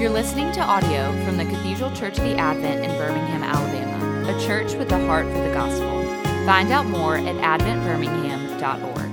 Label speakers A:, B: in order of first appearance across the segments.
A: You're listening to audio from the Cathedral Church of the Advent in Birmingham, Alabama, a church with a heart for the gospel. Find out more at adventbirmingham.org.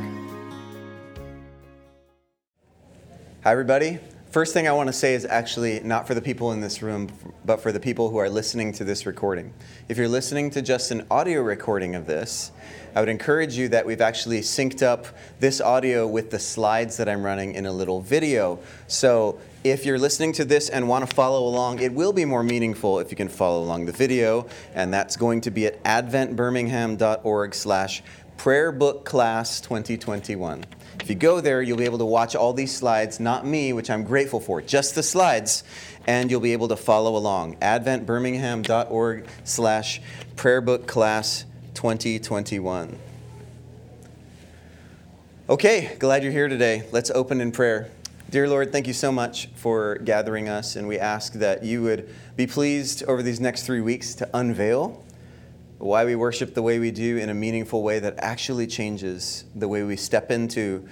B: Hi, everybody. First thing I want to say is actually not for the people in this room, but for the people who are listening to this recording. If you're listening to just an audio recording of this, I would encourage you that we've actually synced up this audio with the slides that I'm running in a little video. So if you're listening to this and want to follow along, it will be more meaningful if you can follow along the video, and that's going to be at adventbirmingham.org slash prayer book class 2021. If you go there, you'll be able to watch all these slides, not me, which I'm grateful for, just the slides, and you'll be able to follow along. adventbirmingham.org slash prayerbookclass 2021. Okay, glad you're here today. Let's open in prayer. Dear Lord, thank you so much for gathering us, and we ask that you would be pleased over these next three weeks to unveil why we worship the way we do in a meaningful way that actually changes the way we step into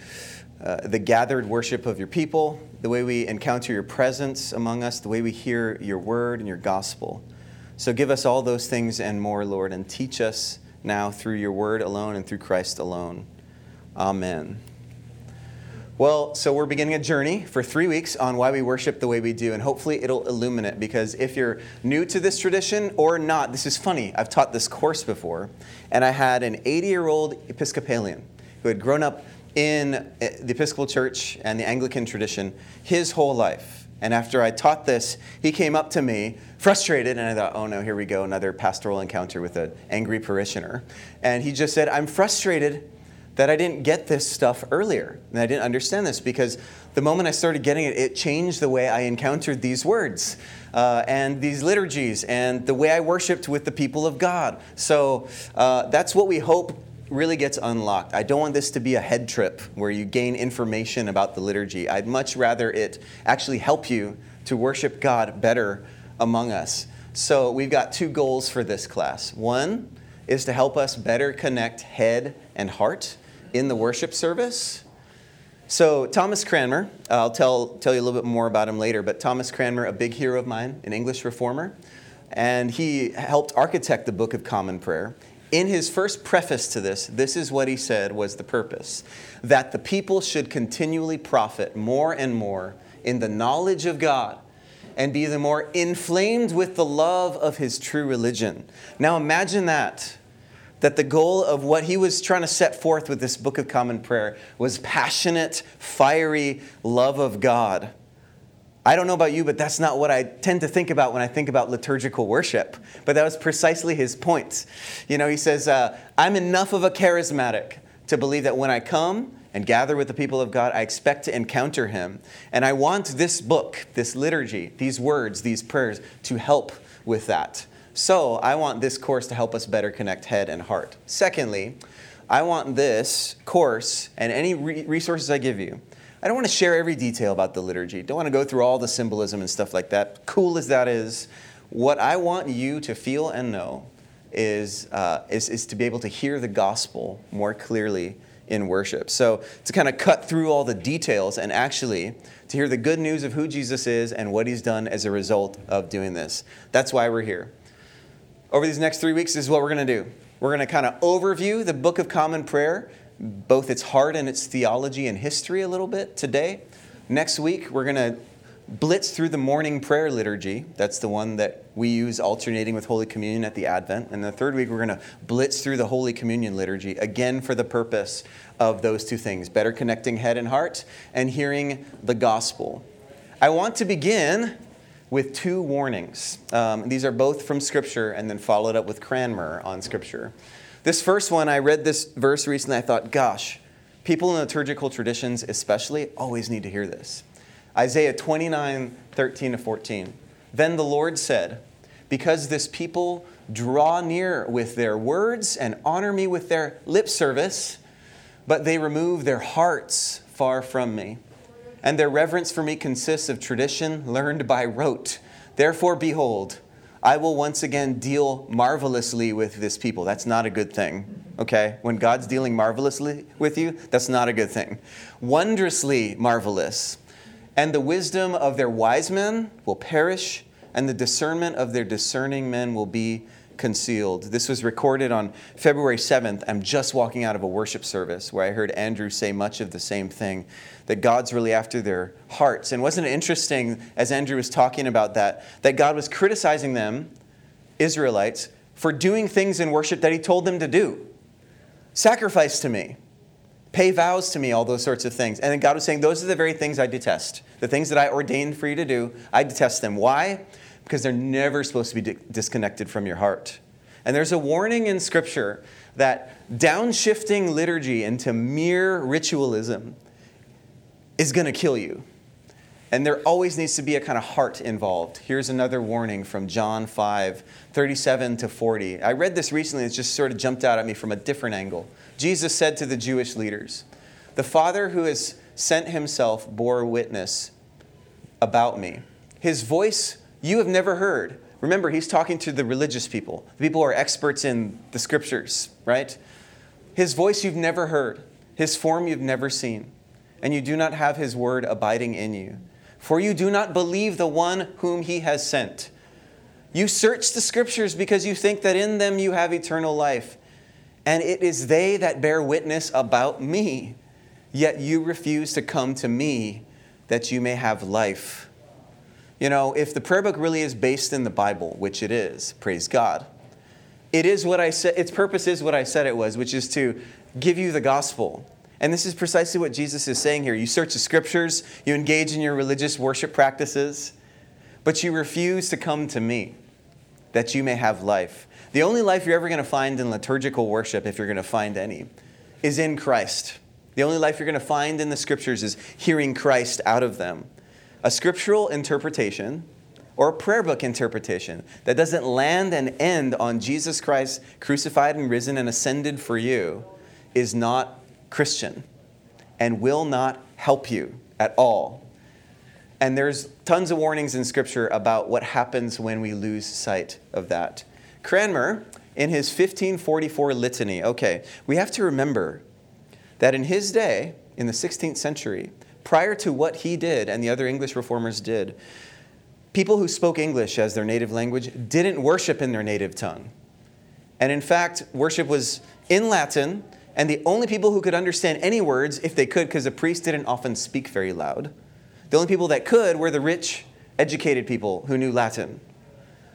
B: uh, the gathered worship of your people, the way we encounter your presence among us, the way we hear your word and your gospel. So give us all those things and more, Lord, and teach us now through your word alone and through Christ alone. Amen. Well, so we're beginning a journey for three weeks on why we worship the way we do, and hopefully it'll illuminate because if you're new to this tradition or not, this is funny. I've taught this course before, and I had an 80 year old Episcopalian who had grown up in eh, the Episcopal Church and the Anglican tradition his whole life. And after I taught this, he came up to me frustrated, and I thought, oh no, here we go, another pastoral encounter with an angry parishioner. And he just said, I'm frustrated that I didn't get this stuff earlier. And I didn't understand this because the moment I started getting it, it changed the way I encountered these words uh, and these liturgies and the way I worshiped with the people of God. So uh, that's what we hope really gets unlocked. I don't want this to be a head trip where you gain information about the liturgy. I'd much rather it actually help you to worship God better among us. So we've got two goals for this class. One is to help us better connect head and heart in the worship service. So, Thomas Cranmer, uh, I'll tell, tell you a little bit more about him later, but Thomas Cranmer, a big hero of mine, an English reformer, and he helped architect the Book of Common Prayer. In his first preface to this, this is what he said was the purpose that the people should continually profit more and more in the knowledge of God and be the more inflamed with the love of his true religion. Now imagine that that the goal of what he was trying to set forth with this Book of Common Prayer was passionate, fiery love of God. I don't know about you, but that's not what I tend to think about when I think about liturgical worship. But that was precisely his point. You know, he says, uh, I'm enough of a charismatic to believe that when I come and gather with the people of God, I expect to encounter him. And I want this book, this liturgy, these words, these prayers to help with that. So I want this course to help us better connect head and heart. Secondly, I want this course and any re- resources I give you. I don't want to share every detail about the liturgy. Don't want to go through all the symbolism and stuff like that. Cool as that is, what I want you to feel and know is, uh, is, is to be able to hear the gospel more clearly in worship. So to kind of cut through all the details and actually to hear the good news of who Jesus is and what he's done as a result of doing this. That's why we're here over these next three weeks, is what we're going to do. We're going to kind of overview the Book of Common Prayer, both its heart and its theology and history a little bit today. Next week, we're going to blitz through the morning prayer liturgy. That's the one that we use alternating with Holy Communion at the Advent. And the third week, we're going to blitz through the Holy Communion liturgy, again for the purpose of those two things better connecting head and heart and hearing the gospel. I want to begin with two warnings. Um, these are both from Scripture and then followed up with Cranmer on Scripture. This first one, I read this verse recently. I thought, gosh, people in liturgical traditions, especially, always need to hear this. Isaiah 29 13 to 14. Then the Lord said, Because this people draw near with their words and honor me with their lip service, but they remove their hearts far from me and their reverence for me consists of tradition learned by rote. Therefore, behold, I will once again deal marvelously with this people. That's not a good thing, okay? When God's dealing marvelously with you, that's not a good thing. Wondrously marvelous. And the wisdom of their wise men will perish, and the discernment of their discerning men will be concealed. This was recorded on February 7th. I'm just walking out of a worship service where I heard Andrew say much of the same thing that God's really after their hearts. And wasn't it interesting as Andrew was talking about that, that God was criticizing them, Israelites, for doing things in worship that he told them to do? Sacrifice to me pay vows to me, all those sorts of things. And then God was saying, Those are the very things I detest. The things that I ordained for you to do, I detest them. Why? Because they're never supposed to be di- disconnected from your heart. And there's a warning in Scripture that downshifting liturgy into mere ritualism is going to kill you. And there always needs to be a kind of heart involved. Here's another warning from John 5, 37 to 40. I read this recently, it's just sort of jumped out at me from a different angle. Jesus said to the Jewish leaders, The Father who has sent himself bore witness about me. His voice you have never heard. Remember, he's talking to the religious people, the people who are experts in the scriptures, right? His voice you've never heard, his form you've never seen, and you do not have his word abiding in you. For you do not believe the one whom he has sent. You search the scriptures because you think that in them you have eternal life and it is they that bear witness about me. Yet you refuse to come to me that you may have life. You know, if the prayer book really is based in the Bible, which it is, praise God, it is what I said, its purpose is what I said it was, which is to give you the gospel. And this is precisely what Jesus is saying here. You search the scriptures, you engage in your religious worship practices, but you refuse to come to me that you may have life. The only life you're ever going to find in liturgical worship, if you're going to find any, is in Christ. The only life you're going to find in the scriptures is hearing Christ out of them. A scriptural interpretation or a prayer book interpretation that doesn't land and end on Jesus Christ crucified and risen and ascended for you is not Christian and will not help you at all. And there's tons of warnings in Scripture about what happens when we lose sight of that. Cranmer, in his 1544 litany, okay, we have to remember that in his day, in the 16th century, prior to what he did and the other English reformers did, people who spoke English as their native language didn't worship in their native tongue. And in fact, worship was in Latin, and the only people who could understand any words, if they could, because the priest didn't often speak very loud, the only people that could were the rich, educated people who knew Latin.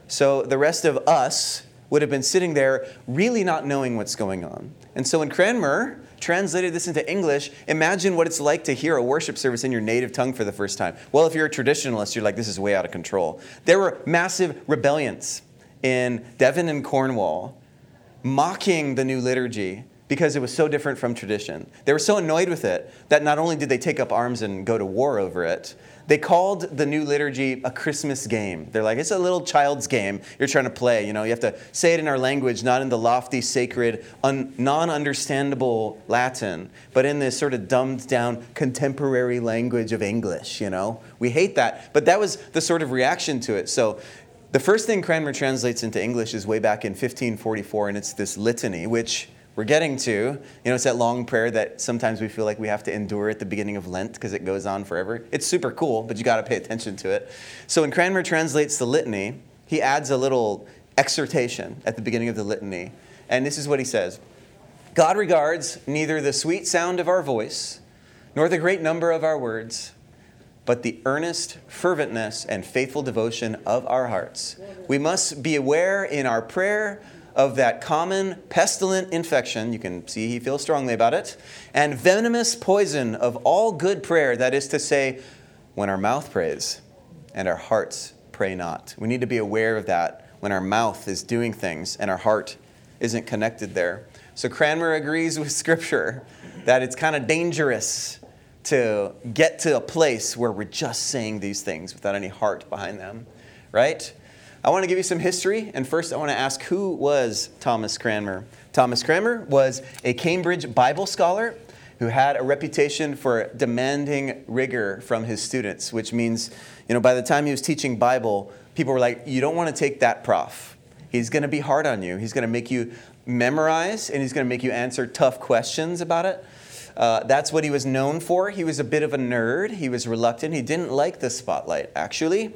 B: So the rest of us would have been sitting there really not knowing what's going on. And so when Cranmer translated this into English, imagine what it's like to hear a worship service in your native tongue for the first time. Well, if you're a traditionalist, you're like, this is way out of control. There were massive rebellions in Devon and Cornwall mocking the new liturgy because it was so different from tradition. They were so annoyed with it that not only did they take up arms and go to war over it, they called the new liturgy a Christmas game. They're like, it's a little child's game you're trying to play. You know, you have to say it in our language, not in the lofty, sacred, un- non-understandable Latin, but in this sort of dumbed down contemporary language of English, you know? We hate that. But that was the sort of reaction to it. So the first thing Cranmer translates into English is way back in 1544, and it's this litany, which we're getting to. You know, it's that long prayer that sometimes we feel like we have to endure at the beginning of Lent because it goes on forever. It's super cool, but you got to pay attention to it. So when Cranmer translates the litany, he adds a little exhortation at the beginning of the litany. And this is what he says God regards neither the sweet sound of our voice nor the great number of our words, but the earnest ferventness and faithful devotion of our hearts. We must be aware in our prayer of that common pestilent infection, you can see he feels strongly about it, and venomous poison of all good prayer, that is to say, when our mouth prays and our hearts pray not. We need to be aware of that when our mouth is doing things and our heart isn't connected there. So Cranmer agrees with Scripture that it's kind of dangerous to get to a place where we're just saying these things without any heart behind them, right? I want to give you some history, and first I want to ask who was Thomas Cranmer? Thomas Cranmer was a Cambridge Bible scholar who had a reputation for demanding rigor from his students, which means, you know, by the time he was teaching Bible, people were like, you don't want to take that prof. He's going to be hard on you. He's going to make you memorize, and he's going to make you answer tough questions about it. Uh, that's what he was known for. He was a bit of a nerd. He was reluctant. He didn't like the spotlight, actually.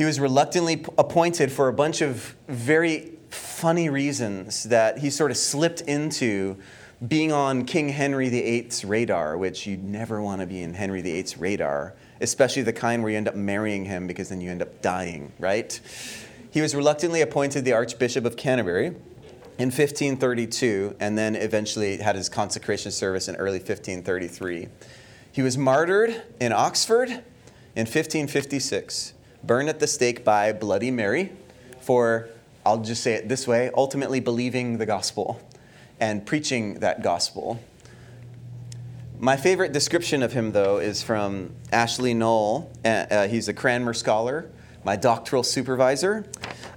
B: He was reluctantly appointed for a bunch of very funny reasons that he sort of slipped into being on King Henry VIII's radar, which you never want to be in Henry VIII's radar, especially the kind where you end up marrying him because then you end up dying, right? He was reluctantly appointed the Archbishop of Canterbury in 1532 and then eventually had his consecration service in early 1533. He was martyred in Oxford in 1556, burned at the stake by Bloody Mary for, I'll just say it this way, ultimately believing the gospel and preaching that gospel. My favorite description of him, though, is from Ashley Null. Uh, uh, he's a Cranmer scholar, my doctoral supervisor,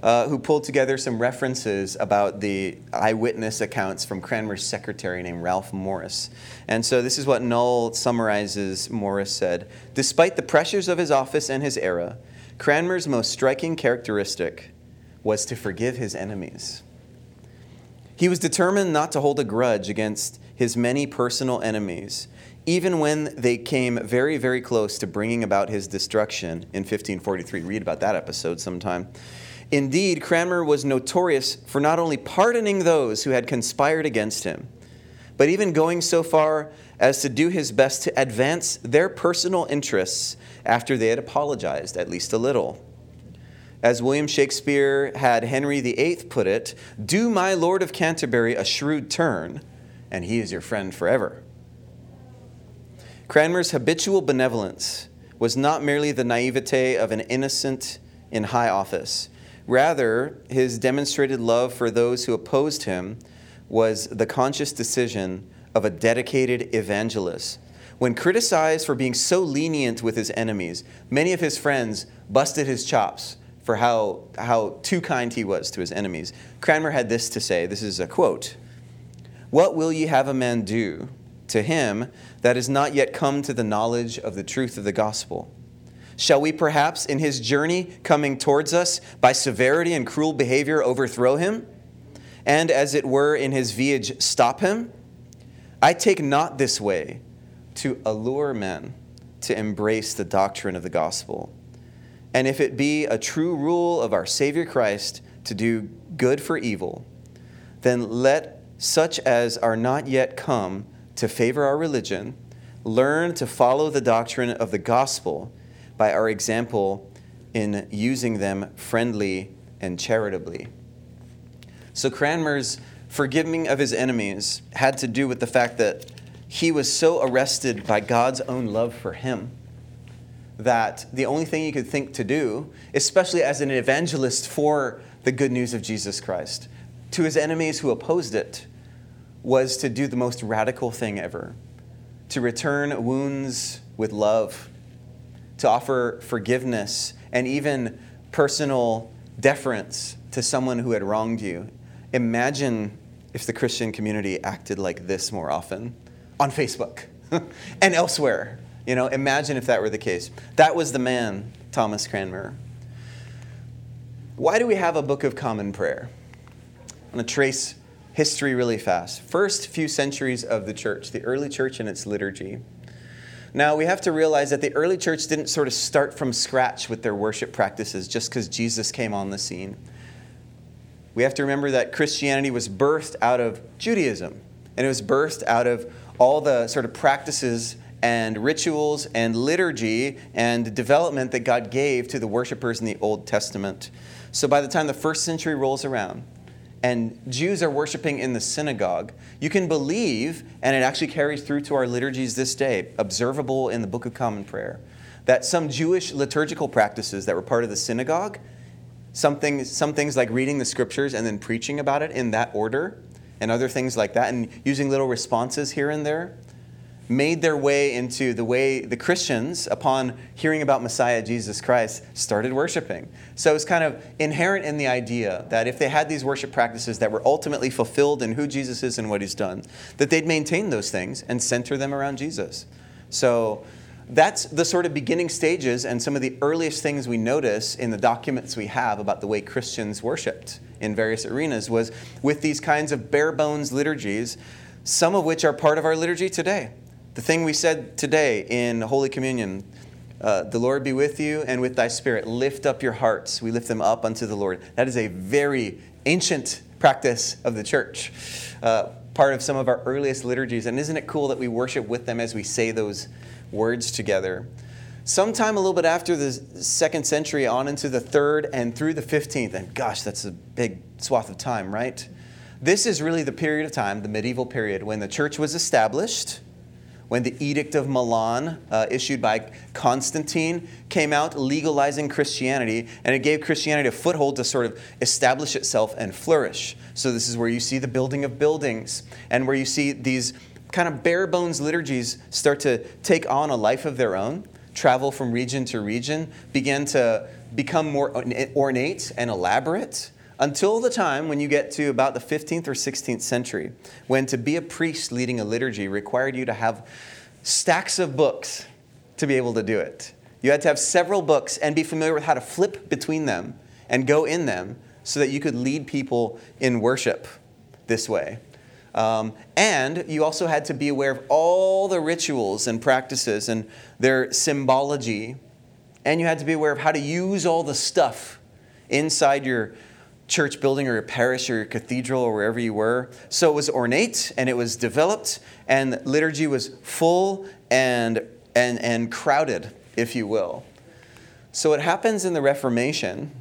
B: uh, who pulled together some references about the eyewitness accounts from Cranmer's secretary named Ralph Morice. And so this is what Null summarizes Morice said Despite the pressures of his office and his era, Cranmer's most striking characteristic was to forgive his enemies. He was determined not to hold a grudge against his many personal enemies, even when they came very, very close to bringing about his destruction in 1543. Read about that episode sometime. Indeed, Cranmer was notorious for not only pardoning those who had conspired against him, but even going so far as to do his best to advance their personal interests after they had apologized, at least a little. As William Shakespeare had Henry VIII put it, do my Lord of Canterbury a shrewd turn, and he is your friend forever. Cranmer's habitual benevolence was not merely the naivete of an innocent in high office. Rather, his demonstrated love for those who opposed him was the conscious decision of a dedicated evangelist. When criticized for being so lenient with his enemies, many of his friends busted his chops for how, how too kind he was to his enemies. Cranmer had this to say this is a quote What will ye have a man do to him that is not yet come to the knowledge of the truth of the gospel? Shall we perhaps, in his journey coming towards us, by severity and cruel behavior overthrow him? And as it were, in his viage, stop him? I take not this way to allure men to embrace the doctrine of the gospel. And if it be a true rule of our Savior Christ to do good for evil, then let such as are not yet come to favor our religion learn to follow the doctrine of the gospel by our example in using them friendly and charitably. So Cranmer's forgiving of his enemies had to do with the fact that he was so arrested by God's own love for him that the only thing he could think to do, especially as an evangelist for the good news of Jesus Christ, to his enemies who opposed it, was to do the most radical thing ever to return wounds with love, to offer forgiveness and even personal deference to someone who had wronged you. Imagine if the Christian community acted like this more often on Facebook and elsewhere. You know, imagine if that were the case. That was the man, Thomas Cranmer. Why do we have a Book of Common Prayer? I'm going to trace history really fast. First few centuries of the church, the early church and its liturgy. Now, we have to realize that the early church didn't sort of start from scratch with their worship practices just because Jesus came on the scene. We have to remember that Christianity was birthed out of Judaism, and it was birthed out of all the sort of practices and rituals and liturgy and development that God gave to the worshipers in the Old Testament. So by the time the first century rolls around, and Jews are worshiping in the synagogue, you can believe, and it actually carries through to our liturgies this day, observable in the Book of Common Prayer, that some Jewish liturgical practices that were part of the synagogue, some things, some things like reading the scriptures and then preaching about it in that order, and other things like that, and using little responses here and there, made their way into the way the Christians, upon hearing about Messiah Jesus Christ, started worshiping. So it's kind of inherent in the idea that if they had these worship practices that were ultimately fulfilled in who Jesus is and what he's done, that they'd maintain those things and center them around Jesus. So that's the sort of beginning stages and some of the earliest things we notice in the documents we have about the way Christians worshiped in various arenas was with these kinds of bare bones liturgies some of which are part of our liturgy today. The thing we said today in Holy Communion uh, the Lord be with you and with thy spirit. Lift up your hearts. We lift them up unto the Lord. That is a very ancient practice of the church, uh, part of some of our earliest liturgies. And isn't it cool that we worship with them as we say those words together? Sometime a little bit after the second century, on into the third and through the 15th, and gosh, that's a big swath of time, right? This is really the period of time, the medieval period, when the church was established when the Edict of Milan, uh, issued by Constantine, came out legalizing Christianity, and it gave Christianity a foothold to sort of establish itself and flourish. So, this is where you see the building of buildings, and where you see these kind of bare bones liturgies start to take on a life of their own, travel from region to region, begin to become more ornate and elaborate until the time when you get to about the 15th or 16th century, when to be a priest leading a liturgy required you to have stacks of books to be able to do it. You had to have several books and be familiar with how to flip between them and go in them so that you could lead people in worship this way. Um, and you also had to be aware of all the rituals and practices and their symbology. And you had to be aware of how to use all the stuff inside your church building or your parish or your cathedral or wherever you were. So it was ornate and it was developed, and liturgy was full and, and, and crowded, if you will. So what happens in the Reformation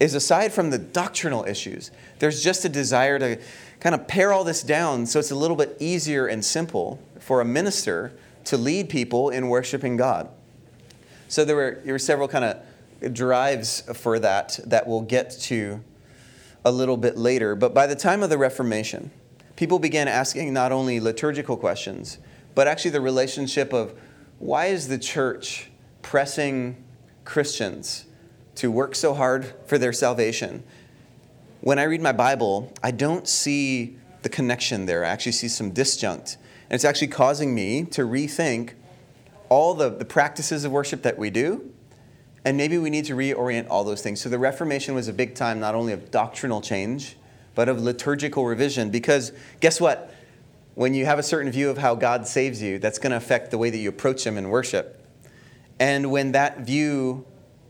B: is aside from the doctrinal issues, there's just a desire to kind of pare all this down so it's a little bit easier and simple for a minister to lead people in worshiping God. So there were, there were several kind of drives for that that we'll get to a little bit later. But by the time of the Reformation, people began asking not only liturgical questions, but actually the relationship of why is the church pressing Christians to work so hard for their salvation? When I read my Bible, I don't see the connection there. I actually see some disjunct. And it's actually causing me to rethink all the, the practices of worship that we do and maybe we need to reorient all those things. So the Reformation was a big time not only of doctrinal change, but of liturgical revision. Because guess what? When you have a certain view of how God saves you, that's going to affect the way that you approach Him in worship. And when that view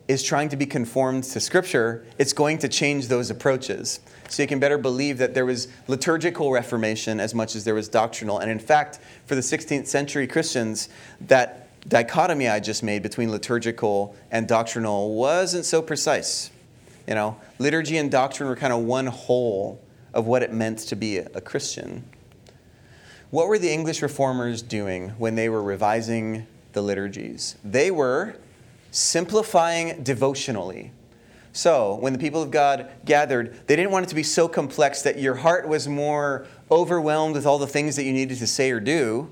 B: is trying to be conformed to Scripture, it's going to change those approaches. So you can better believe that there was liturgical reformation as much as there was doctrinal. And in fact, for the 16th century Christians, that dichotomy I just made between liturgical and doctrinal wasn't so precise. You know, liturgy and doctrine were kind of one whole of what it meant to be a Christian. What were the English reformers doing when they were revising the liturgies? They were simplifying devotionally. So, when the people of God gathered, they didn't want it to be so complex that your heart was more overwhelmed with all the things that you needed to say or do.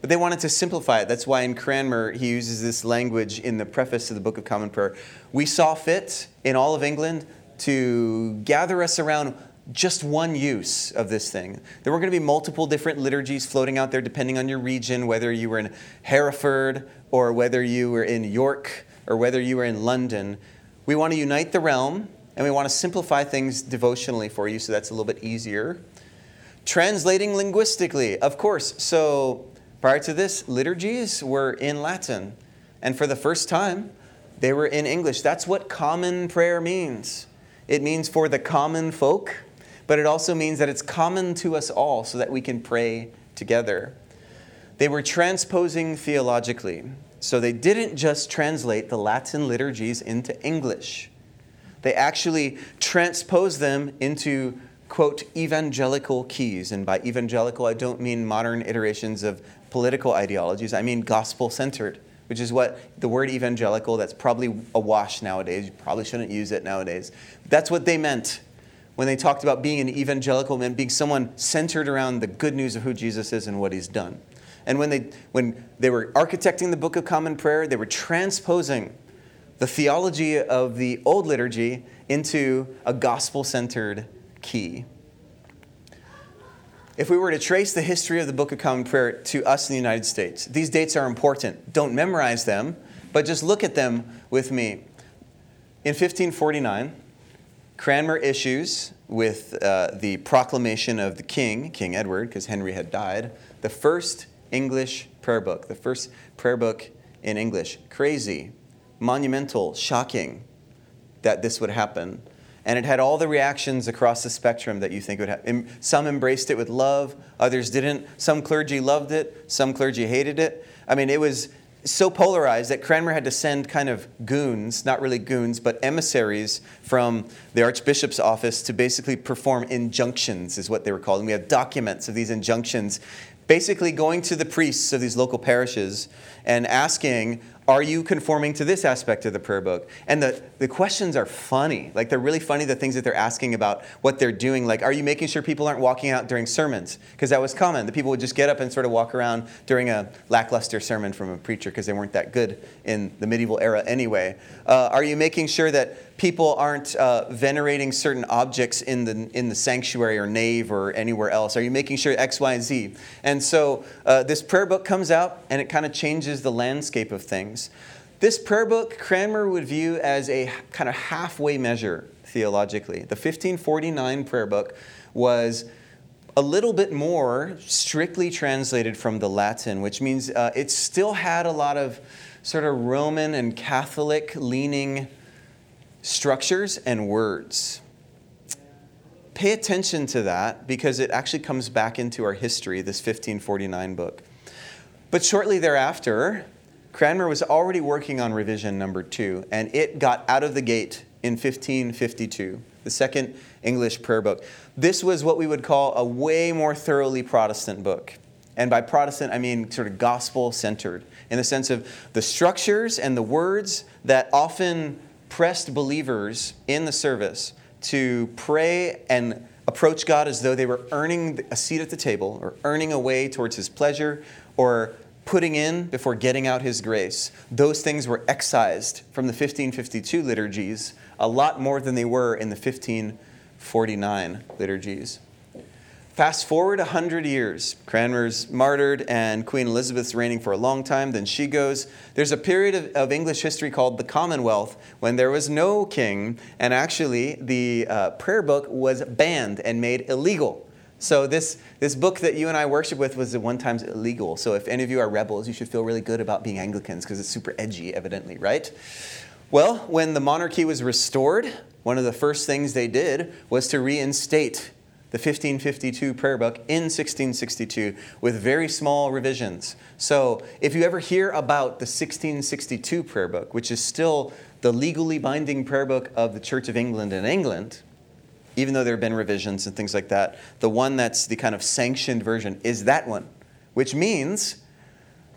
B: But they wanted to simplify it. That's why in Cranmer he uses this language in the preface to the Book of Common Prayer. We saw fit in all of England to gather us around just one use of this thing. There were going to be multiple different liturgies floating out there depending on your region, whether you were in Hereford or whether you were in York or whether you were in London. We want to unite the realm and we want to simplify things devotionally for you so that's a little bit easier. Translating linguistically, of course. So Prior to this, liturgies were in Latin. And for the first time, they were in English. That's what common prayer means. It means for the common folk, but it also means that it's common to us all so that we can pray together. They were transposing theologically. So they didn't just translate the Latin liturgies into English, they actually transposed them into quote, evangelical keys. And by evangelical, I don't mean modern iterations of political ideologies. I mean gospel centered, which is what the word evangelical, that's probably awash nowadays. You probably shouldn't use it nowadays. That's what they meant when they talked about being an evangelical, man, being someone centered around the good news of who Jesus is and what he's done. And when they, when they were architecting the Book of Common Prayer, they were transposing the theology of the old liturgy into a gospel centered key. If we were to trace the history of the Book of Common Prayer to us in the United States, these dates are important. Don't memorize them, but just look at them with me. In 1549, Cranmer issues with uh, the proclamation of the king, King Edward, because Henry had died, the first English prayer book, the first prayer book in English. Crazy, monumental, shocking that this would happen. And it had all the reactions across the spectrum that you think would have. Some embraced it with love, others didn't. Some clergy loved it, some clergy hated it. I mean, it was so polarized that Cranmer had to send kind of goons, not really goons, but emissaries from the Archbishop's office to basically perform injunctions, is what they were called. And we have documents of these injunctions, basically going to the priests of these local parishes and asking, are you conforming to this aspect of the prayer book? And the, the questions are funny. Like, they're really funny, the things that they're asking about what they're doing. Like, are you making sure people aren't walking out during sermons? Because that was common. The people would just get up and sort of walk around during a lackluster sermon from a preacher because they weren't that good in the medieval era anyway. Uh, are you making sure that people aren't uh, venerating certain objects in the, in the sanctuary or nave or anywhere else? Are you making sure X, Y, and Z? And so uh, this prayer book comes out and it kind of changes the landscape of things. This prayer book, Cranmer would view as a kind of halfway measure theologically. The 1549 prayer book was a little bit more strictly translated from the Latin, which means uh, it still had a lot of sort of Roman and Catholic leaning structures and words. Pay attention to that because it actually comes back into our history, this 1549 book. But shortly thereafter, Cranmer was already working on revision number two, and it got out of the gate in 1552, the second English prayer book. This was what we would call a way more thoroughly Protestant book. And by Protestant, I mean sort of gospel centered, in the sense of the structures and the words that often pressed believers in the service to pray and approach God as though they were earning a seat at the table or earning a way towards His pleasure or putting in before getting out His grace. Those things were excised from the 1552 liturgies a lot more than they were in the 1549 liturgies. Fast forward 100 years. Cranmer's martyred and Queen Elizabeth's reigning for a long time. Then she goes. There's a period of, of English history called the Commonwealth when there was no king, and actually the uh, prayer book was banned and made illegal. So this, this book that you and I worship with was at one time illegal. So if any of you are rebels, you should feel really good about being Anglicans because it's super edgy, evidently, right? Well, when the monarchy was restored, one of the first things they did was to reinstate the 1552 prayer book in 1662 with very small revisions. So, if you ever hear about the 1662 prayer book, which is still the legally binding prayer book of the Church of England in England, even though there have been revisions and things like that, the one that's the kind of sanctioned version is that one, which means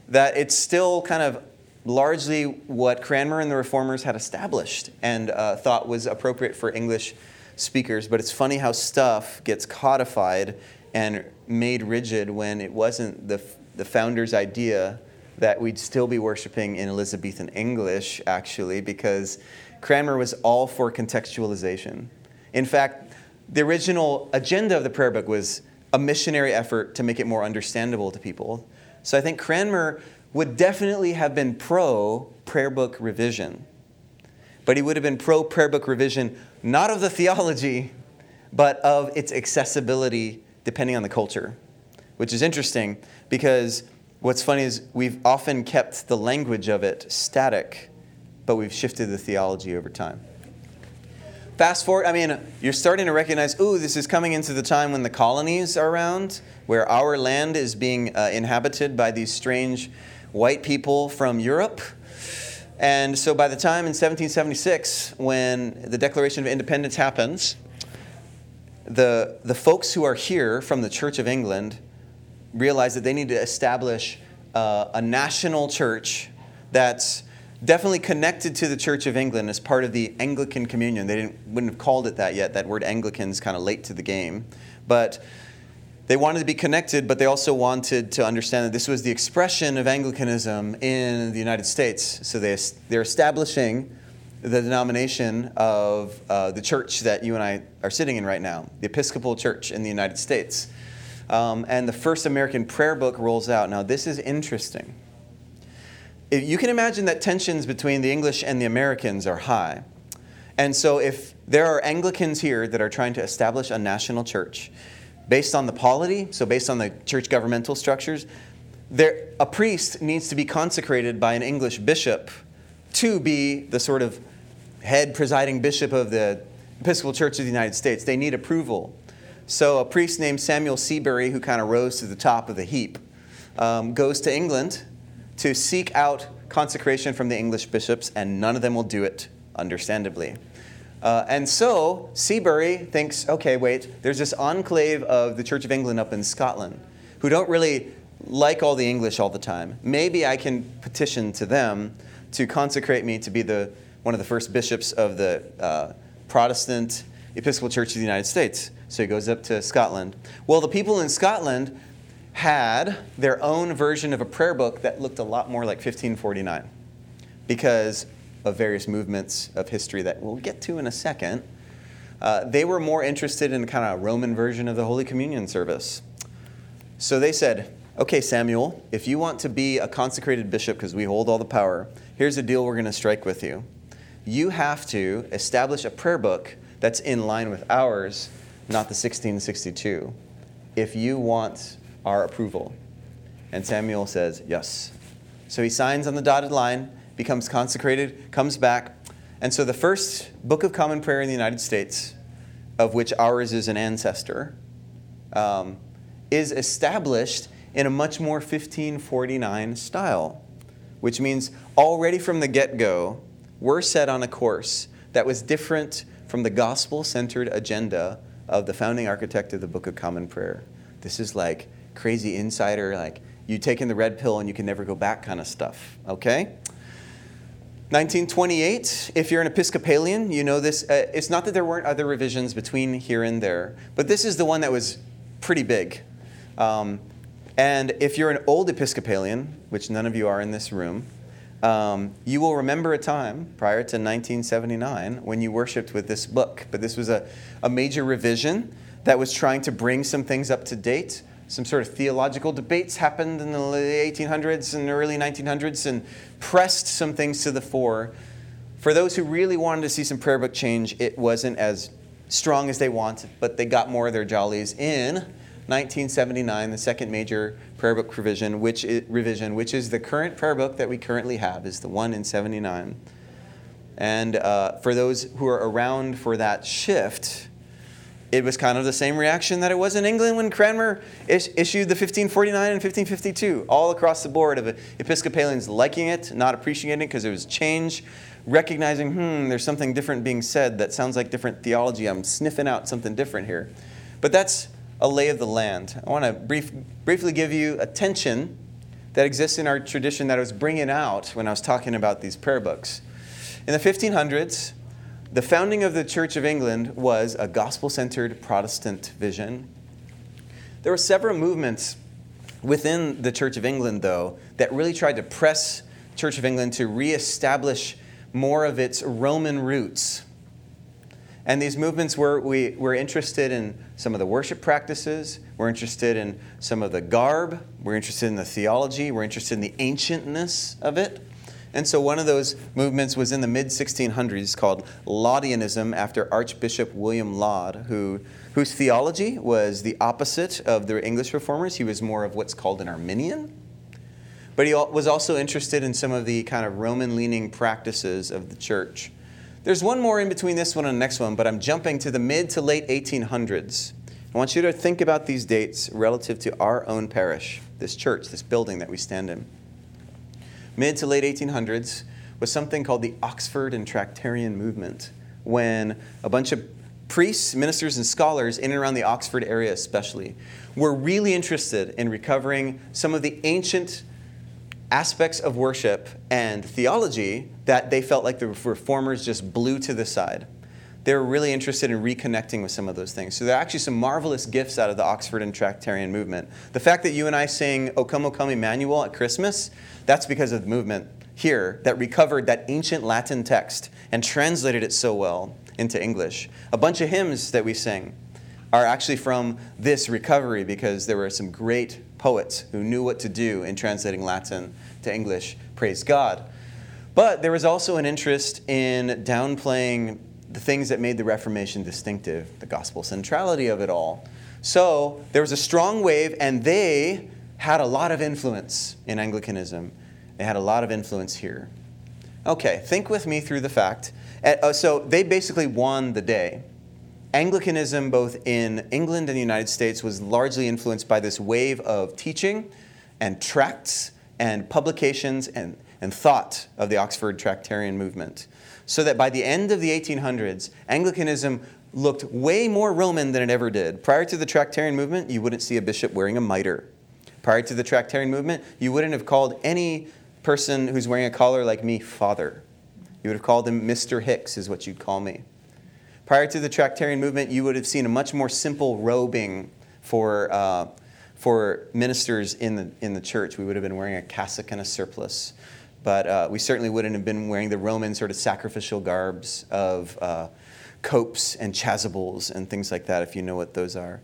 B: that it's still kind of largely what Cranmer and the Reformers had established and uh, thought was appropriate for English speakers, but it's funny how stuff gets codified and made rigid when it wasn't the, the founder's idea that we'd still be worshiping in Elizabethan English, actually, because Cranmer was all for contextualization. In fact, the original agenda of the prayer book was a missionary effort to make it more understandable to people. So I think Cranmer would definitely have been pro prayer book revision but he would have been pro prayer book revision, not of the theology, but of its accessibility depending on the culture, which is interesting because what's funny is we've often kept the language of it static, but we've shifted the theology over time. Fast forward, I mean, you're starting to recognize, ooh, this is coming into the time when the colonies are around, where our land is being uh, inhabited by these strange white people from Europe and so by the time in 1776, when the Declaration of Independence happens, the, the folks who are here from the Church of England realize that they need to establish uh, a national church that's definitely connected to the Church of England as part of the Anglican Communion. They didn't, wouldn't have called it that yet. That word Anglican's kind of late to the game. But they wanted to be connected, but they also wanted to understand that this was the expression of Anglicanism in the United States. So they, they're establishing the denomination of uh, the church that you and I are sitting in right now, the Episcopal Church in the United States. Um, and the first American prayer book rolls out. Now, this is interesting. If you can imagine that tensions between the English and the Americans are high. And so, if there are Anglicans here that are trying to establish a national church based on the polity, so based on the church governmental structures, there, a priest needs to be consecrated by an English bishop to be the sort of head presiding bishop of the Episcopal Church of the United States. They need approval. So, a priest named Samuel Seabury, who kind of rose to the top of the heap, um, goes to England to seek out consecration from the English bishops, and none of them will do it, understandably. Uh, and so Seabury thinks, okay, wait, there's this enclave of the Church of England up in Scotland who don't really like all the English all the time. Maybe I can petition to them to consecrate me to be the, one of the first bishops of the uh, Protestant Episcopal Church of the United States. So he goes up to Scotland. Well, the people in Scotland had their own version of a prayer book that looked a lot more like 1549 because of various movements of history that we'll get to in a second. Uh, they were more interested in kind of a Roman version of the Holy Communion service. So they said, okay, Samuel, if you want to be a consecrated bishop because we hold all the power, here's a deal we're going to strike with you. You have to establish a prayer book that's in line with ours, not the 1662, if you want our approval. And Samuel says, yes. So he signs on the dotted line, becomes consecrated, comes back. And so the first Book of Common Prayer in the United States, of which ours is an ancestor, um, is established in a much more 1549 style, which means already from the get go, we're set on a course that was different from the gospel centered agenda of the founding architect of the Book of Common Prayer. This is like crazy insider, like you taking the red pill and you can never go back kind of stuff, okay? 1928, if you're an Episcopalian, you know this. Uh, it's not that there weren't other revisions between here and there, but this is the one that was pretty big. Um, and if you're an old Episcopalian, which none of you are in this room, um, you will remember a time prior to 1979 when you worshiped with this book. But this was a, a major revision that was trying to bring some things up to date. Some sort of theological debates happened in the late 1800s and early 1900s and pressed some things to the fore. For those who really wanted to see some prayer book change, it wasn't as strong as they wanted, but they got more of their jollies in 1979, the second major prayer book revision, which is, revision, which is the current prayer book that we currently have, is the one in 79. And uh, for those who are around for that shift, it was kind of the same reaction that it was in England when Cranmer is- issued the 1549 and 1552, all across the board of Episcopalians liking it, not appreciating it because it was change, recognizing, hmm, there's something different being said that sounds like different theology. I'm sniffing out something different here. But that's a lay of the land. I want to brief, briefly give you a tension that exists in our tradition that I was bringing out when I was talking about these prayer books. In the 1500s, the founding of the Church of England was a gospel centered Protestant vision. There were several movements within the Church of England, though, that really tried to press Church of England to reestablish more of its Roman roots and these movements were, we, were interested in some of the worship practices, we're interested in some of the garb, we're interested in the theology, we're interested in the ancientness of it. And so one of those movements was in the mid 1600s called Laudianism after Archbishop William Laud, who, whose theology was the opposite of the English reformers. He was more of what's called an Arminian. But he was also interested in some of the kind of Roman leaning practices of the church. There's one more in between this one and the next one, but I'm jumping to the mid to late 1800s. I want you to think about these dates relative to our own parish, this church, this building that we stand in. Mid to late 1800s was something called the Oxford and Tractarian movement, when a bunch of priests, ministers, and scholars in and around the Oxford area, especially, were really interested in recovering some of the ancient aspects of worship and theology that they felt like the reformers just blew to the side. They were really interested in reconnecting with some of those things. So there are actually some marvelous gifts out of the Oxford and Tractarian movement. The fact that you and I sing O Come, O Come Emmanuel at Christmas, that's because of the movement here that recovered that ancient Latin text and translated it so well into English. A bunch of hymns that we sing are actually from this recovery because there were some great poets who knew what to do in translating Latin to English. Praise God. But there was also an interest in downplaying the things that made the Reformation distinctive, the gospel centrality of it all. So there was a strong wave, and they had a lot of influence in Anglicanism. They had a lot of influence here. Okay, think with me through the fact. Uh, so they basically won the day. Anglicanism, both in England and the United States, was largely influenced by this wave of teaching and tracts and publications and, and thought of the Oxford Tractarian movement. So that by the end of the 1800s, Anglicanism looked way more Roman than it ever did. Prior to the Tractarian movement, you wouldn't see a bishop wearing a mitre. Prior to the Tractarian movement, you wouldn't have called any person who's wearing a collar like me father. You would have called him Mr. Hicks, is what you'd call me. Prior to the Tractarian movement, you would have seen a much more simple robing for, uh, for ministers in the, in the church. We would have been wearing a cassock and a surplice. But uh, we certainly wouldn't have been wearing the Roman sort of sacrificial garbs of uh, copes and chasubles and things like that, if you know what those are.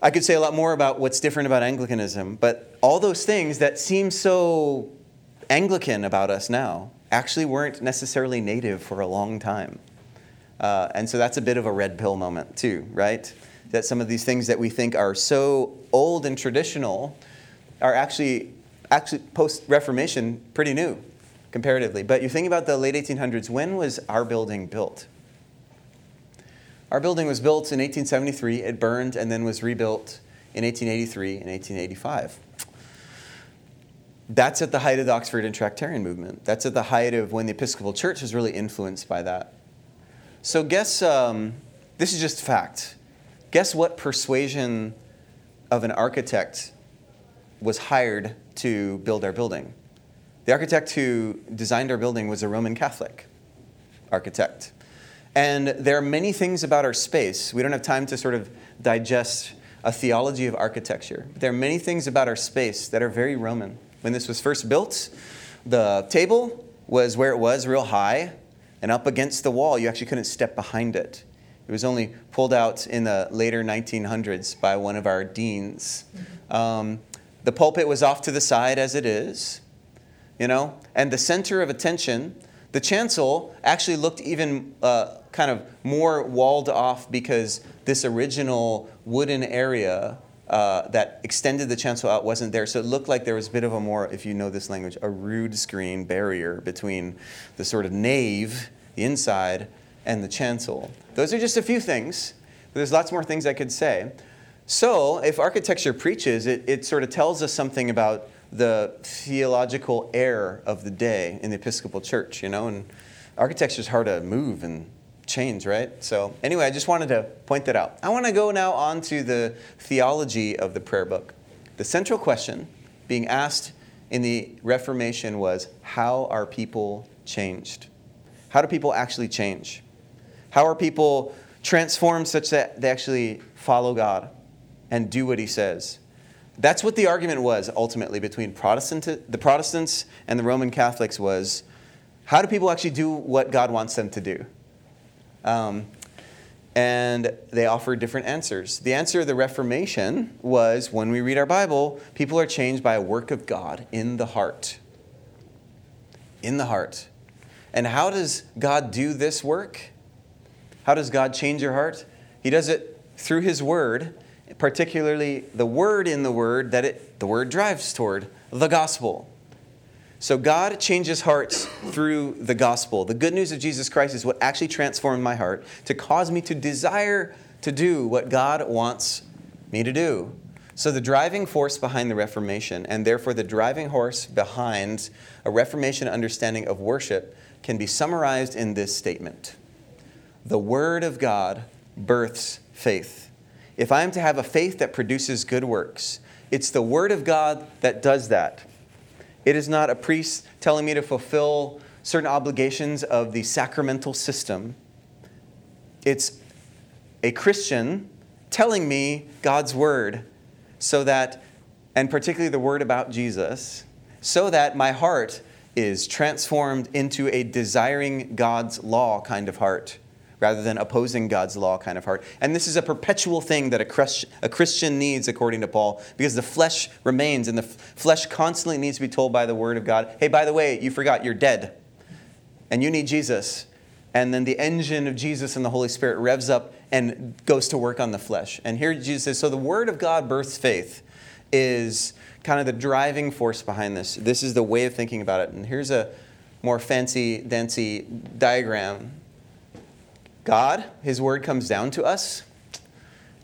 B: I could say a lot more about what's different about Anglicanism, but all those things that seem so Anglican about us now actually weren't necessarily native for a long time. Uh, and so that's a bit of a red pill moment, too, right? That some of these things that we think are so old and traditional are actually, actually post Reformation, pretty new comparatively. But you think about the late 1800s, when was our building built? Our building was built in 1873, it burned, and then was rebuilt in 1883 and 1885. That's at the height of the Oxford and Tractarian movement. That's at the height of when the Episcopal Church was really influenced by that. So, guess um, this is just fact. Guess what persuasion of an architect was hired to build our building? The architect who designed our building was a Roman Catholic architect. And there are many things about our space. We don't have time to sort of digest a theology of architecture. There are many things about our space that are very Roman. When this was first built, the table was where it was, real high, and up against the wall. You actually couldn't step behind it. It was only pulled out in the later 1900s by one of our deans. Um, the pulpit was off to the side as it is, you know, and the center of attention, the chancel actually looked even uh, kind of more walled off because this original wooden area uh, that extended the chancel out wasn't there. So it looked like there was a bit of a more, if you know this language, a rood screen barrier between the sort of nave, the inside, and the chancel. Those are just a few things. There's lots more things I could say. So if architecture preaches, it, it sort of tells us something about the theological air of the day in the Episcopal Church, you know, and architecture is hard to move and change, right? So, anyway, I just wanted to point that out. I want to go now on to the theology of the prayer book. The central question being asked in the Reformation was how are people changed? How do people actually change? How are people transformed such that they actually follow God and do what He says? That's what the argument was ultimately between Protestant, the Protestants and the Roman Catholics was how do people actually do what God wants them to do? Um, and they offered different answers. The answer of the Reformation was when we read our Bible, people are changed by a work of God in the heart. In the heart. And how does God do this work? How does God change your heart? He does it through His Word, particularly the Word in the Word that it, the Word drives toward, the gospel. So God changes hearts through the gospel. The good news of Jesus Christ is what actually transformed my heart to cause me to desire to do what God wants me to do. So, the driving force behind the Reformation, and therefore the driving horse behind a Reformation understanding of worship, can be summarized in this statement The Word of God births faith. If I am to have a faith that produces good works, it's the Word of God that does that. It is not a priest telling me to fulfill certain obligations of the sacramental system. It's a Christian telling me God's word so that, and particularly the word about Jesus, so that my heart is transformed into a desiring God's law kind of heart rather than opposing God's law kind of heart. And this is a perpetual thing that a, Christ, a Christian needs, according to Paul, because the flesh remains, and the flesh constantly needs to be told by the Word of God hey, by the way, you forgot you're dead, and you need Jesus. and then the engine of Jesus and the Holy Spirit revs up and goes to work on the flesh. And here Jesus says, so the Word of God births faith is kind of the driving force behind this. This is the way of thinking about it. And here's a more fancy, dancy diagram. God, His Word comes down to us,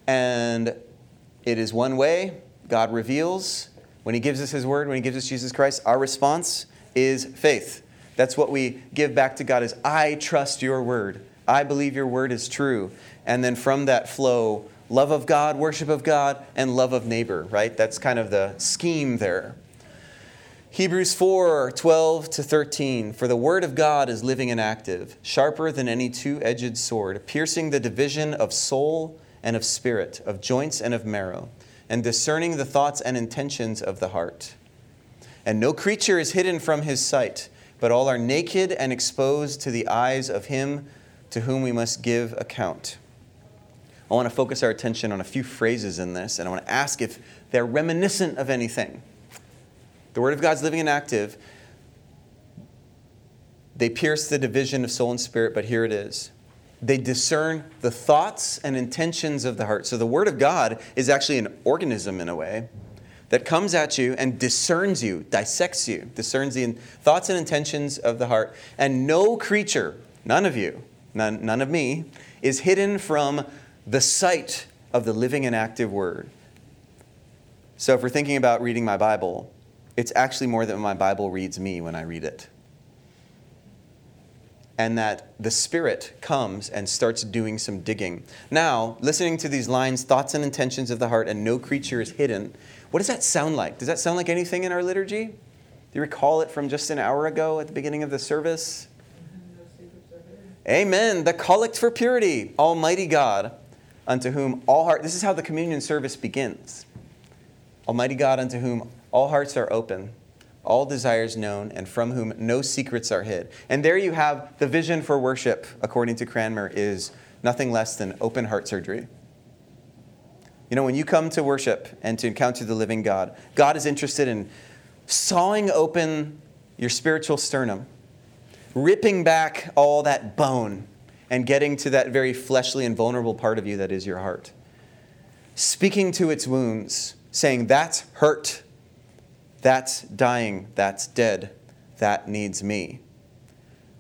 B: and it is one way. God reveals. When He gives us His Word, when He gives us Jesus Christ, our response is faith. That's what we give back to God is I trust your word. I believe your word is true. And then from that flow, love of God, worship of God, and love of neighbor, right? That's kind of the scheme there. Hebrews 4 12 to 13. For the word of God is living and active, sharper than any two edged sword, piercing the division of soul and of spirit, of joints and of marrow, and discerning the thoughts and intentions of the heart. And no creature is hidden from his sight but all are naked and exposed to the eyes of him to whom we must give account. I want to focus our attention on a few phrases in this, and I want to ask if they're reminiscent of anything. The Word of God's living and active. They pierce the division of soul and spirit, but here it is. They discern the thoughts and intentions of the heart. So the Word of God is actually an organism in a way that comes at you and discerns you, dissects you, discerns the thoughts and intentions of the heart. And no creature, none of you, none, none of me, is hidden from the sight of the living and active Word. So if we're thinking about reading my Bible, it's actually more than my Bible reads me when I read it. And that the Spirit comes and starts doing some digging. Now, listening to these lines, thoughts and intentions of the heart, and no creature is hidden, what does that sound like? Does that sound like anything in our liturgy? Do you recall it from just an hour ago at the beginning of the service? Amen. The collect for purity, Almighty God, unto whom all heart. This is how the communion service begins. Almighty God, unto whom all hearts are open, all desires known, and from whom no secrets are hid. And there you have the vision for worship, according to Cranmer, is nothing less than open heart surgery. You know, when you come to worship and to encounter the living God, God is interested in sawing open your spiritual sternum, ripping back all that bone, and getting to that very fleshly and vulnerable part of you that is your heart. Speaking to its wounds, saying, That's hurt, that's dying, that's dead, that needs me.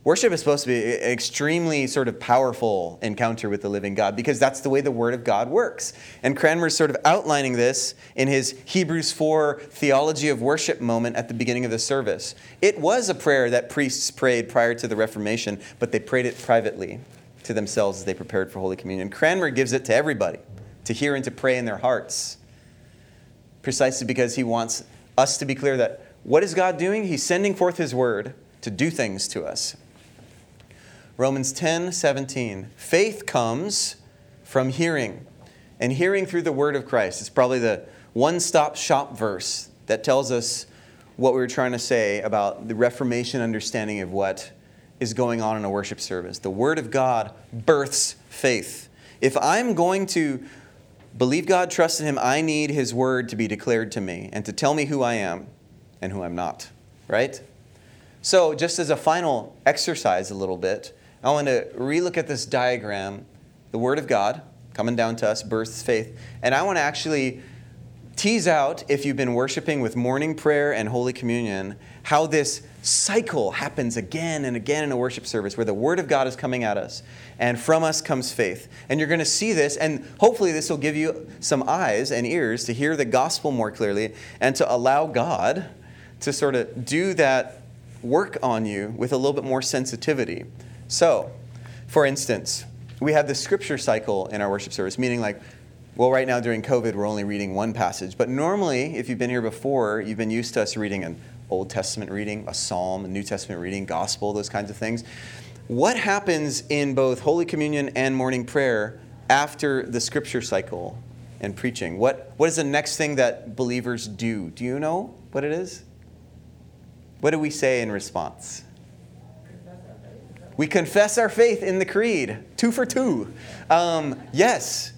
B: Worship is supposed to be an extremely sort of powerful encounter with the living God because that's the way the Word of God works. And Cranmer's sort of outlining this in his Hebrews 4 theology of worship moment at the beginning of the service. It was a prayer that priests prayed prior to the Reformation, but they prayed it privately to themselves as they prepared for Holy Communion. Cranmer gives it to everybody to hear and to pray in their hearts, precisely because he wants us to be clear that what is God doing? He's sending forth His Word to do things to us. Romans 10 17. Faith comes from hearing, and hearing through the word of Christ. It's probably the one stop shop verse that tells us what we were trying to say about the Reformation understanding of what is going on in a worship service. The Word of God births faith. If I'm going to believe God, trust in Him, I need His Word to be declared to me and to tell me who I am and who I'm not, right? So, just as a final exercise, a little bit, I want to relook at this diagram, the Word of God coming down to us, births faith, and I want to actually tease out, if you've been worshiping with morning prayer and Holy Communion, how this cycle happens again and again in a worship service where the Word of God is coming at us, and from us comes faith. And you're going to see this, and hopefully, this will give you some eyes and ears to hear the gospel more clearly and to allow God to sort of do that work on you with a little bit more sensitivity. So, for instance, we have the scripture cycle in our worship service, meaning like, well, right now during COVID, we're only reading one passage. But normally, if you've been here before, you've been used to us reading an Old Testament reading, a psalm, a New Testament reading, gospel, those kinds of things. What happens in both Holy Communion and morning prayer after the scripture cycle and preaching? What, what is the next thing that believers do? Do you know what it is? What do we say in response? We confess our faith in the creed, two for two. Um, yes.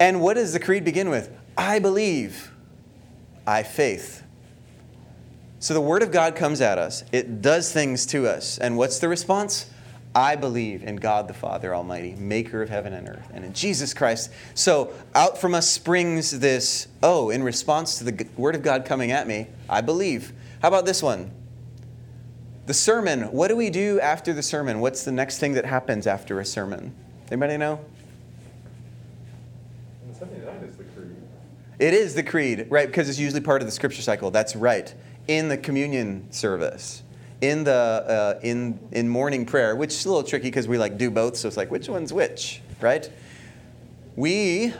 B: And what does the creed begin with? I believe, I faith. So the Word of God comes at us, it does things to us. And what's the response? I believe in God the Father Almighty, maker of heaven and earth, and in Jesus Christ. So out from us springs this, oh, in response to the word of God coming at me, I believe. How about this one? The sermon. What do we do after the sermon? What's the next thing that happens after a sermon? Anybody know? It is the creed, right? Because it's usually part of the scripture cycle. That's right. In the communion service in the uh, in in morning prayer, which is a little tricky because we like do both. So it's like which one's which, right? We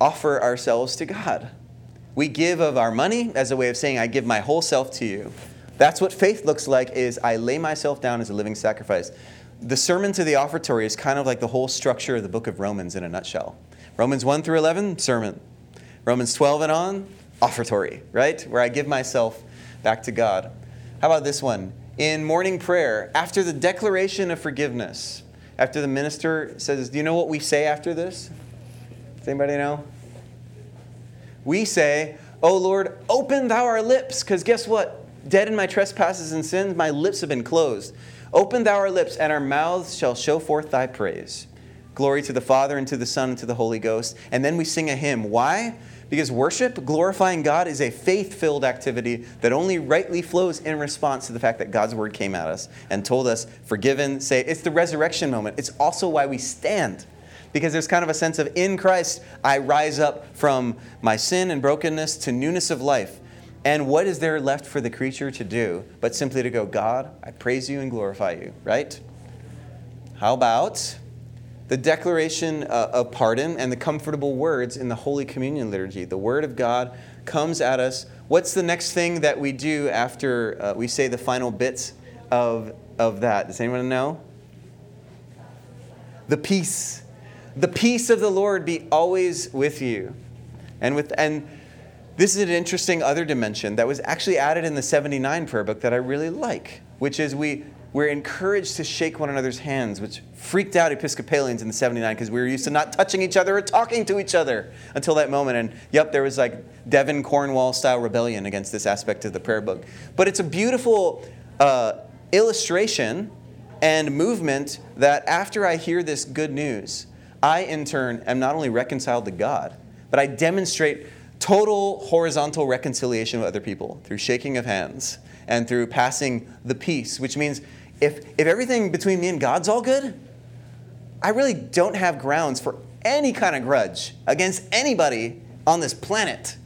B: offer ourselves to God. We give of our money as a way of saying, "I give my whole self to you." That's what faith looks like. Is I lay myself down as a living sacrifice. The sermon to the offertory is kind of like the whole structure of the book of Romans in a nutshell. Romans 1 through 11, sermon. Romans 12 and on, offertory, right? Where I give myself back to God. How about this one? In morning prayer, after the declaration of forgiveness, after the minister says, Do you know what we say after this? Does anybody know? We say, Oh Lord, open thou our lips, because guess what? Dead in my trespasses and sins, my lips have been closed. Open thou our lips, and our mouths shall show forth thy praise. Glory to the Father, and to the Son, and to the Holy Ghost. And then we sing a hymn. Why? Because worship, glorifying God, is a faith filled activity that only rightly flows in response to the fact that God's word came at us and told us, forgiven, say, it's the resurrection moment. It's also why we stand. Because there's kind of a sense of, in Christ, I rise up from my sin and brokenness to newness of life. And what is there left for the creature to do but simply to go, God, I praise you and glorify you, right? How about the declaration uh, of pardon and the comfortable words in the Holy Communion liturgy. The Word of God comes at us. What's the next thing that we do after uh, we say the final bits of, of that? Does anyone know? The peace. The peace of the Lord be always with you. And, with, and this is an interesting other dimension that was actually added in the 79 prayer book that I really like, which is we we're encouraged to shake one another's hands, which freaked out Episcopalians in the 79 because we were used to not touching each other or talking to each other until that moment. And yep, there was like Devon Cornwall style rebellion against this aspect of the prayer book. But it's a beautiful uh, illustration and movement that after I hear this good news, I in turn am not only reconciled to God, but I demonstrate total horizontal reconciliation with other people through shaking of hands and through passing the peace, which means if, if everything between me and God's all good, I really don't have grounds for any kind of grudge against anybody on this planet.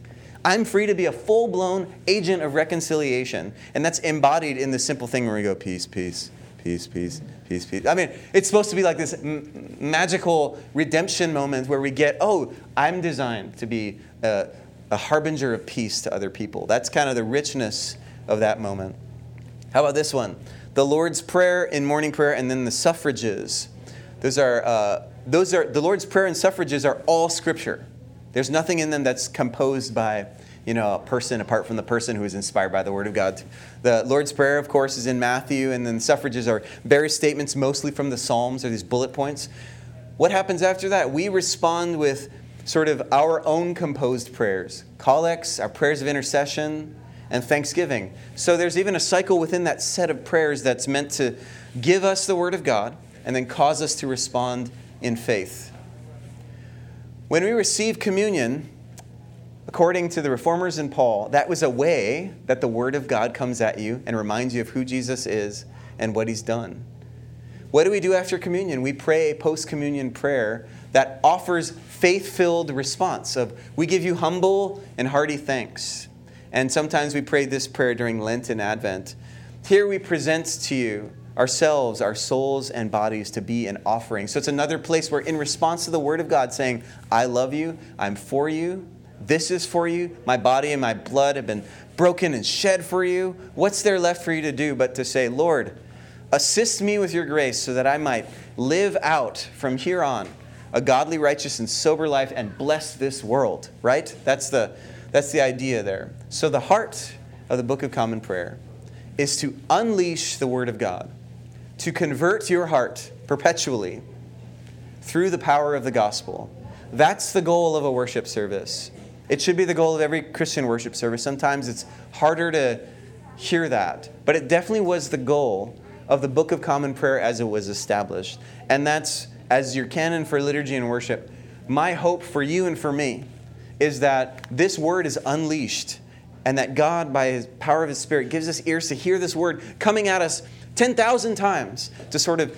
B: I'm free to be a full blown agent of reconciliation. And that's embodied in the simple thing where we go, peace, peace, peace, peace, peace, peace. I mean, it's supposed to be like this m- magical redemption moment where we get, oh, I'm designed to be a, a harbinger of peace to other people. That's kind of the richness of that moment. How about this one? the Lord's Prayer in morning prayer, and then the suffrages. Those are, uh, those are the Lord's Prayer and suffrages are all Scripture. There's nothing in them that's composed by you know, a person apart from the person who is inspired by the Word of God. The Lord's Prayer, of course, is in Matthew, and then suffrages are various statements, mostly from the Psalms, or these bullet points. What happens after that? We respond with sort of our own composed prayers, collects, our prayers of intercession, and thanksgiving. So there's even a cycle within that set of prayers that's meant to give us the Word of God and then cause us to respond in faith. When we receive communion, according to the reformers and Paul, that was a way that the Word of God comes at you and reminds you of who Jesus is and what He's done. What do we do after communion? We pray a post communion prayer that offers faith filled response of we give you humble and hearty thanks. And sometimes we pray this prayer during Lent and Advent. Here we present to you ourselves, our souls, and bodies to be an offering. So it's another place where, in response to the Word of God saying, I love you, I'm for you, this is for you, my body and my blood have been broken and shed for you, what's there left for you to do but to say, Lord, assist me with your grace so that I might live out from here on a godly, righteous, and sober life and bless this world, right? That's the that's the idea there. So, the heart of the Book of Common Prayer is to unleash the Word of God, to convert your heart perpetually through the power of the gospel. That's the goal of a worship service. It should be the goal of every Christian worship service. Sometimes it's harder to hear that, but it definitely was the goal of the Book of Common Prayer as it was established. And that's, as your canon for liturgy and worship, my hope for you and for me is that this word is unleashed and that God, by his power of his Spirit, gives us ears to hear this word coming at us 10,000 times to sort of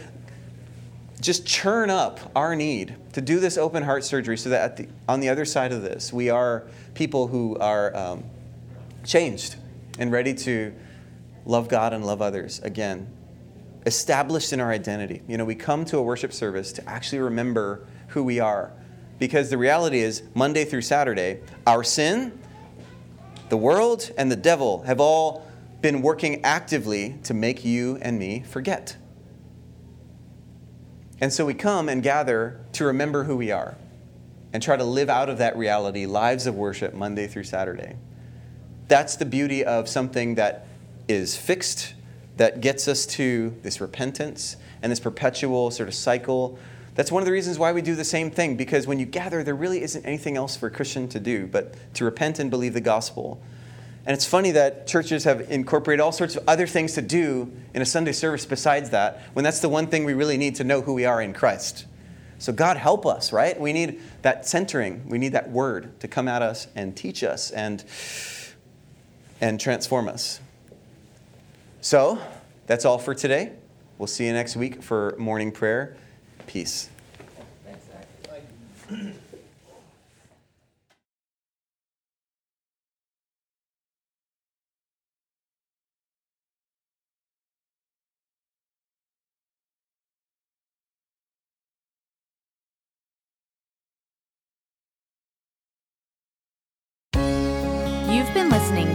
B: just churn up our need to do this open heart surgery so that the, on the other side of this, we are people who are um, changed and ready to love God and love others again. Established in our identity. You know, we come to a worship service to actually remember who we are. Because the reality is, Monday through Saturday, our sin, the world, and the devil have all been working actively to make you and me forget. And so we come and gather to remember who we are and try to live out of that reality lives of worship Monday through Saturday. That's the beauty of something that is fixed, that gets us to this repentance and this perpetual sort of cycle. That's one of the reasons why we do the same thing, because when you gather, there really isn't anything else for a Christian to do but to repent and believe the gospel. And it's funny that churches have incorporated all sorts of other things to do in a Sunday service besides that, when that's the one thing we really need to know who we are in Christ. So, God help us, right? We need that centering. We need that word to come at us and teach us and, and transform us. So, that's all for today. We'll see you next week for morning prayer. Peace. Thanks,